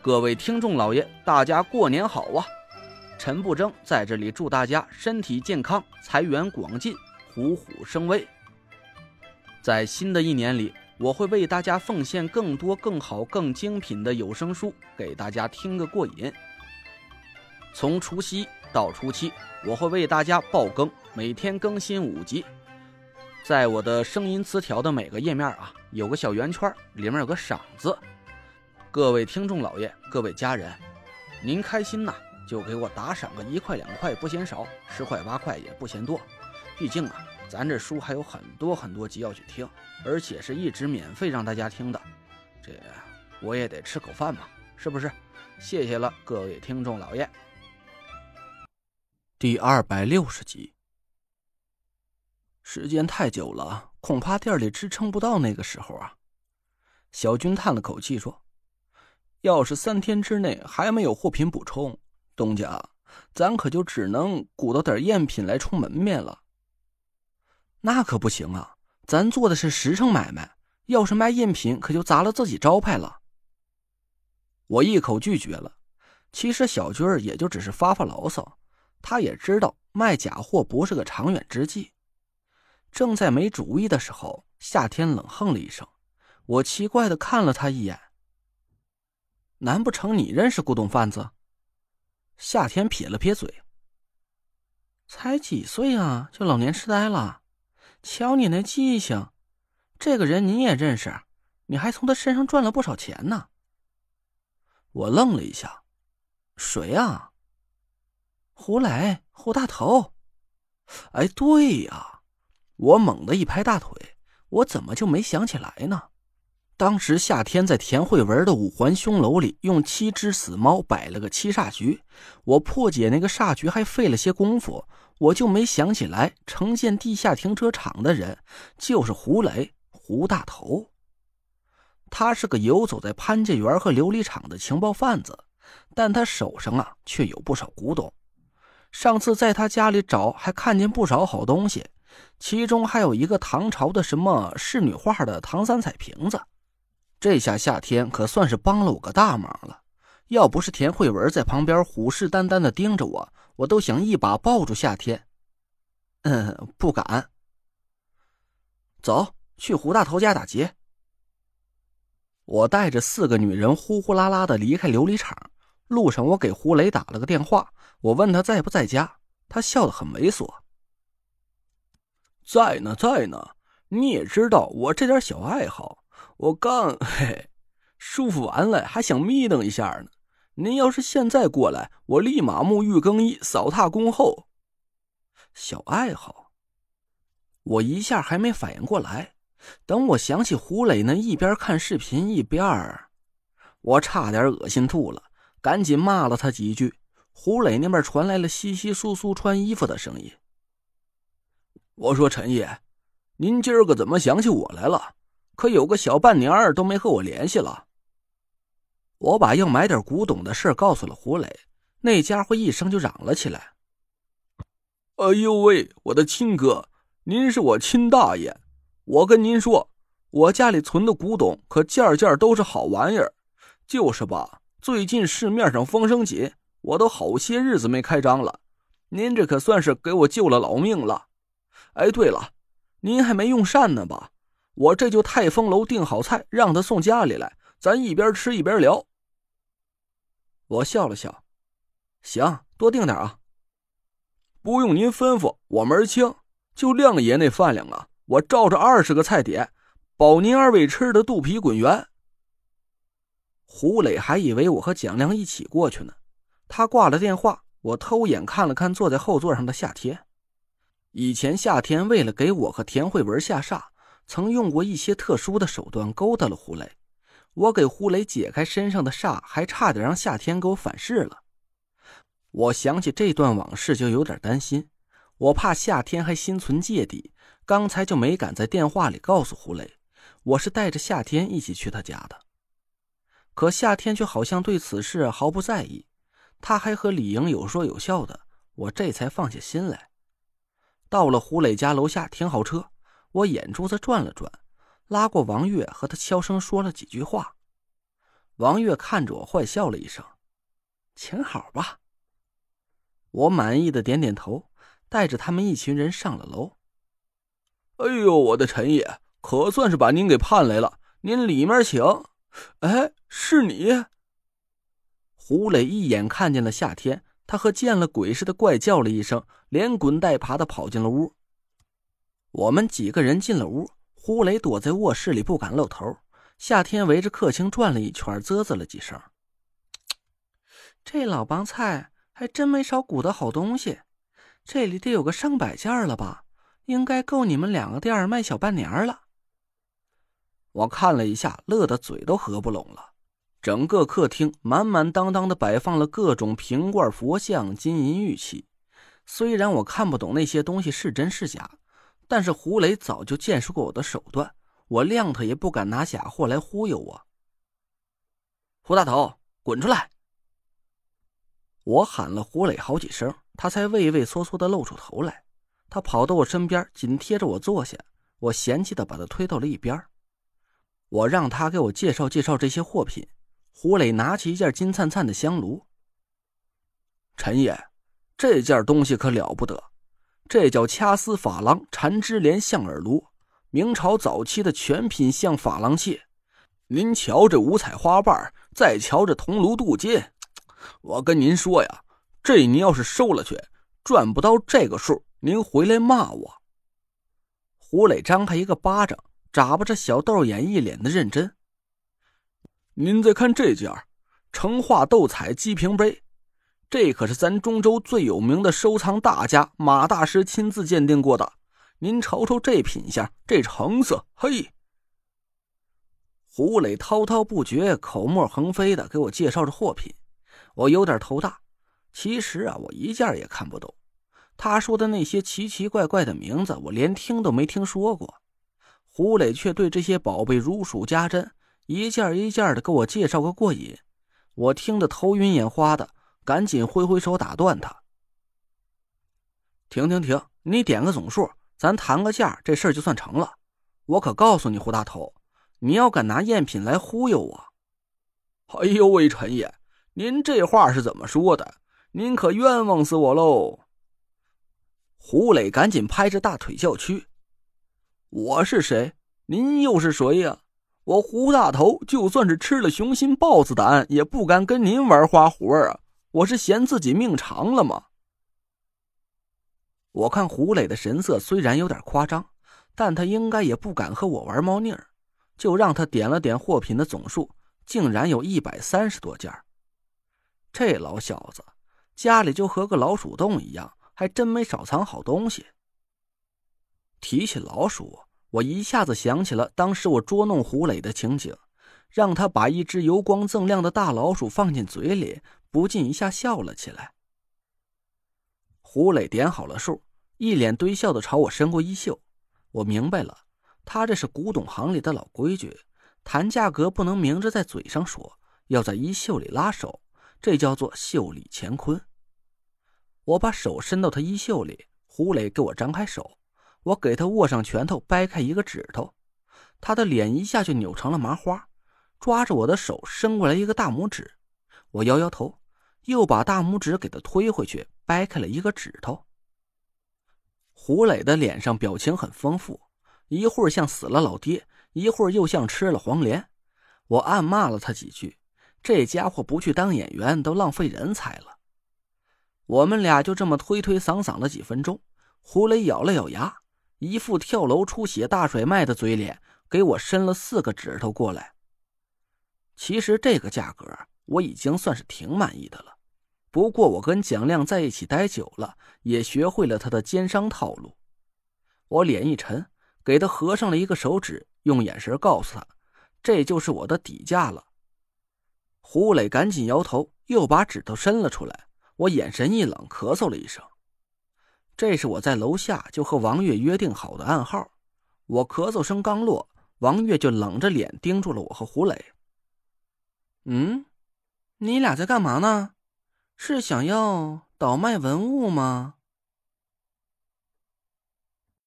各位听众老爷，大家过年好啊！陈不争在这里祝大家身体健康，财源广进，虎虎生威。在新的一年里，我会为大家奉献更多、更好、更精品的有声书，给大家听个过瘾。从除夕到初七，我会为大家爆更，每天更新五集。在我的声音词条的每个页面啊，有个小圆圈，里面有个赏字。各位听众老爷，各位家人，您开心呐，就给我打赏个一块两块不嫌少，十块八块也不嫌多。毕竟啊，咱这书还有很多很多集要去听，而且是一直免费让大家听的，这我也得吃口饭嘛，是不是？谢谢了，各位听众老爷。第二百六十集，时间太久了，恐怕店里支撑不到那个时候啊。小军叹了口气说。要是三天之内还没有货品补充，东家，咱可就只能鼓捣点赝品来充门面了。那可不行啊，咱做的是实诚买卖，要是卖赝品，可就砸了自己招牌了。我一口拒绝了。其实小军儿也就只是发发牢骚，他也知道卖假货不是个长远之计。正在没主意的时候，夏天冷哼了一声，我奇怪的看了他一眼。难不成你认识古董贩子？夏天撇了撇嘴。才几岁啊，就老年痴呆了？瞧你那记性，这个人你也认识？你还从他身上赚了不少钱呢。我愣了一下，谁啊？胡磊，胡大头。哎，对呀，我猛地一拍大腿，我怎么就没想起来呢？当时夏天在田慧文的五环凶楼里用七只死猫摆了个七煞局，我破解那个煞局还费了些功夫，我就没想起来承建地下停车场的人就是胡磊胡大头。他是个游走在潘家园和琉璃厂的情报贩子，但他手上啊却有不少古董。上次在他家里找，还看见不少好东西，其中还有一个唐朝的什么仕女画的唐三彩瓶子。这下夏天可算是帮了我个大忙了，要不是田慧文在旁边虎视眈眈的盯着我，我都想一把抱住夏天。嗯，不敢。走去胡大头家打劫。我带着四个女人呼呼啦啦的离开琉璃厂，路上我给胡雷打了个电话，我问他在不在家，他笑得很猥琐。在呢，在呢。你也知道我这点小爱好。我刚嘿，舒服完了，还想眯瞪一下呢。您要是现在过来，我立马沐浴更衣，扫榻恭候。小爱好，我一下还没反应过来。等我想起胡磊那一边看视频一边儿，我差点恶心吐了，赶紧骂了他几句。胡磊那边传来了稀稀疏疏穿衣服的声音。我说陈爷，您今儿个怎么想起我来了？可有个小半年儿都没和我联系了。我把要买点古董的事告诉了胡磊，那家伙一声就嚷了起来：“哎呦喂，我的亲哥，您是我亲大爷！我跟您说，我家里存的古董可件件都是好玩意儿，就是吧，最近市面上风声紧，我都好些日子没开张了。您这可算是给我救了老命了。哎，对了，您还没用膳呢吧？”我这就泰丰楼订好菜，让他送家里来，咱一边吃一边聊。我笑了笑，行，多订点啊。不用您吩咐，我门儿清，就亮爷那饭量啊，我照着二十个菜点，保您二位吃的肚皮滚圆。胡磊还以为我和蒋亮一起过去呢，他挂了电话，我偷眼看了看坐在后座上的夏天。以前夏天为了给我和田慧文下煞。曾用过一些特殊的手段勾搭了胡雷，我给胡雷解开身上的煞，还差点让夏天给我反噬了。我想起这段往事就有点担心，我怕夏天还心存芥蒂，刚才就没敢在电话里告诉胡雷，我是带着夏天一起去他家的。可夏天却好像对此事毫不在意，他还和李莹有说有笑的，我这才放下心来。到了胡磊家楼下，停好车。我眼珠子转了转，拉过王月，和他悄声说了几句话。王月看着我，坏笑了一声：“请好吧。”我满意的点点头，带着他们一群人上了楼。哎呦，我的陈爷，可算是把您给盼来了，您里面请。哎，是你。胡磊一眼看见了夏天，他和见了鬼似的，怪叫了一声，连滚带爬的跑进了屋。我们几个人进了屋，胡磊躲在卧室里不敢露头。夏天围着客厅转了一圈，啧啧了几声。这老帮菜还真没少鼓捣好东西，这里得有个上百件了吧？应该够你们两个店卖小半年了。我看了一下，乐得嘴都合不拢了。整个客厅满满当当的摆放了各种瓶罐、佛像、金银玉器。虽然我看不懂那些东西是真是假，但是胡雷早就见识过我的手段。我谅他也不敢拿假货来忽悠我。胡大头，滚出来！我喊了胡磊好几声，他才畏畏缩缩的露出头来。他跑到我身边，紧贴着我坐下。我嫌弃的把他推到了一边。我让他给我介绍介绍这些货品。胡磊拿起一件金灿灿的香炉。陈爷，这件东西可了不得，这叫掐丝珐琅缠枝莲象耳炉。明朝早期的全品相珐琅器，您瞧这五彩花瓣，再瞧这铜炉镀金，我跟您说呀，这您要是收了去，赚不到这个数，您回来骂我。胡磊张开一个巴掌，眨巴着小豆眼，一脸的认真。您再看这件成化斗彩鸡瓶杯，这可是咱中州最有名的收藏大家马大师亲自鉴定过的。您瞅瞅这品相，这成色，嘿！胡磊滔滔不绝、口沫横飞的给我介绍着货品，我有点头大。其实啊，我一件也看不懂。他说的那些奇奇怪怪的名字，我连听都没听说过。胡磊却对这些宝贝如数家珍，一件一件的给我介绍个过瘾。我听得头晕眼花的，赶紧挥挥手打断他：“停停停，你点个总数。”咱谈个价，这事儿就算成了。我可告诉你，胡大头，你要敢拿赝品来忽悠我，哎呦喂，陈爷，您这话是怎么说的？您可冤枉死我喽！胡磊赶紧拍着大腿叫屈：“我是谁？您又是谁呀？我胡大头就算是吃了雄心豹子胆，也不敢跟您玩花活啊！我是嫌自己命长了吗？”我看胡磊的神色虽然有点夸张，但他应该也不敢和我玩猫腻儿，就让他点了点货品的总数，竟然有一百三十多件。这老小子家里就和个老鼠洞一样，还真没少藏好东西。提起老鼠，我一下子想起了当时我捉弄胡磊的情景，让他把一只油光锃亮的大老鼠放进嘴里，不禁一下笑了起来。胡磊点好了数，一脸堆笑的朝我伸过衣袖。我明白了，他这是古董行里的老规矩，谈价格不能明着在嘴上说，要在衣袖里拉手，这叫做袖里乾坤。我把手伸到他衣袖里，胡磊给我张开手，我给他握上拳头，掰开一个指头，他的脸一下就扭成了麻花，抓着我的手伸过来一个大拇指，我摇摇头，又把大拇指给他推回去。掰开了一个指头。胡磊的脸上表情很丰富，一会儿像死了老爹，一会儿又像吃了黄连。我暗骂了他几句，这家伙不去当演员都浪费人才了。我们俩就这么推推搡搡了几分钟。胡磊咬了咬牙，一副跳楼出血大甩卖的嘴脸，给我伸了四个指头过来。其实这个价格我已经算是挺满意的了。不过我跟蒋亮在一起待久了，也学会了他的奸商套路。我脸一沉，给他合上了一个手指，用眼神告诉他：“这就是我的底价了。”胡磊赶紧摇头，又把指头伸了出来。我眼神一冷，咳嗽了一声。这是我在楼下就和王月约定好的暗号。我咳嗽声刚落，王月就冷着脸盯住了我和胡磊。“嗯，你俩在干嘛呢？”是想要倒卖文物吗？